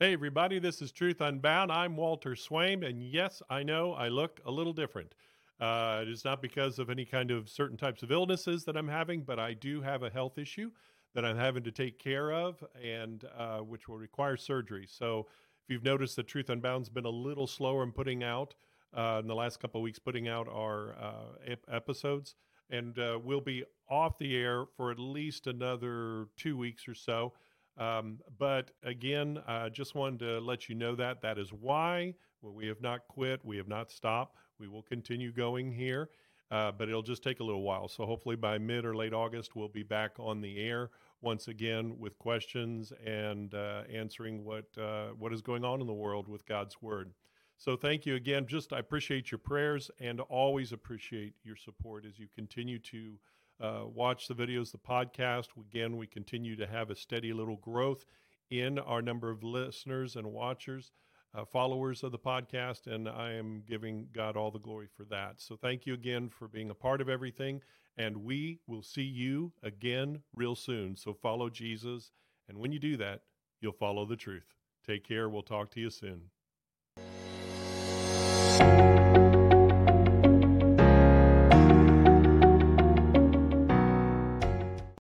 Hey, everybody, this is Truth Unbound. I'm Walter Swaim, and yes, I know I look a little different. Uh, it is not because of any kind of certain types of illnesses that I'm having, but I do have a health issue that I'm having to take care of, and uh, which will require surgery. So, if you've noticed that Truth Unbound's been a little slower in putting out uh, in the last couple of weeks, putting out our uh, ep- episodes, and uh, we'll be off the air for at least another two weeks or so. Um, but again, I just wanted to let you know that that is why we have not quit. We have not stopped. We will continue going here, uh, but it'll just take a little while. So hopefully by mid or late August, we'll be back on the air once again with questions and uh, answering what uh, what is going on in the world with God's word. So thank you again. Just I appreciate your prayers and always appreciate your support as you continue to uh, watch the videos, the podcast. Again, we continue to have a steady little growth in our number of listeners and watchers, uh, followers of the podcast, and I am giving God all the glory for that. So thank you again for being a part of everything, and we will see you again real soon. So follow Jesus, and when you do that, you'll follow the truth. Take care. We'll talk to you soon.